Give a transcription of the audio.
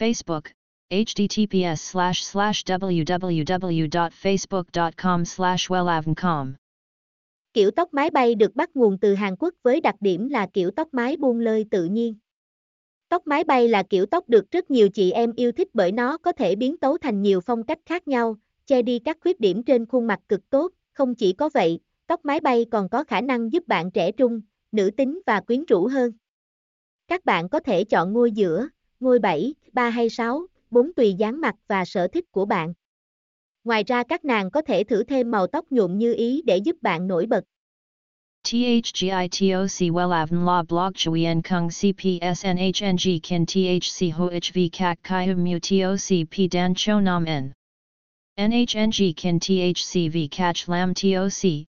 Facebook, https slash slash www.facebook.com slash wellavncom. Kiểu tóc mái bay được bắt nguồn từ Hàn Quốc với đặc điểm là kiểu tóc mái buông lơi tự nhiên. Tóc mái bay là kiểu tóc được rất nhiều chị em yêu thích bởi nó có thể biến tấu thành nhiều phong cách khác nhau, che đi các khuyết điểm trên khuôn mặt cực tốt, không chỉ có vậy, tóc mái bay còn có khả năng giúp bạn trẻ trung, nữ tính và quyến rũ hơn. Các bạn có thể chọn ngôi giữa, ngôi 7, 3 hay 6, 4 tùy dáng mặt và sở thích của bạn. Ngoài ra các nàng có thể thử thêm màu tóc nhuộm như ý để giúp bạn nổi bật. THGITOC WELAVN La Blog Chuyen Kung CPSNHNG Kin THC HOHV Kak Kai Mu TOC P Dan Cho Nam N NHNG Kin THCV Catch Lam TOC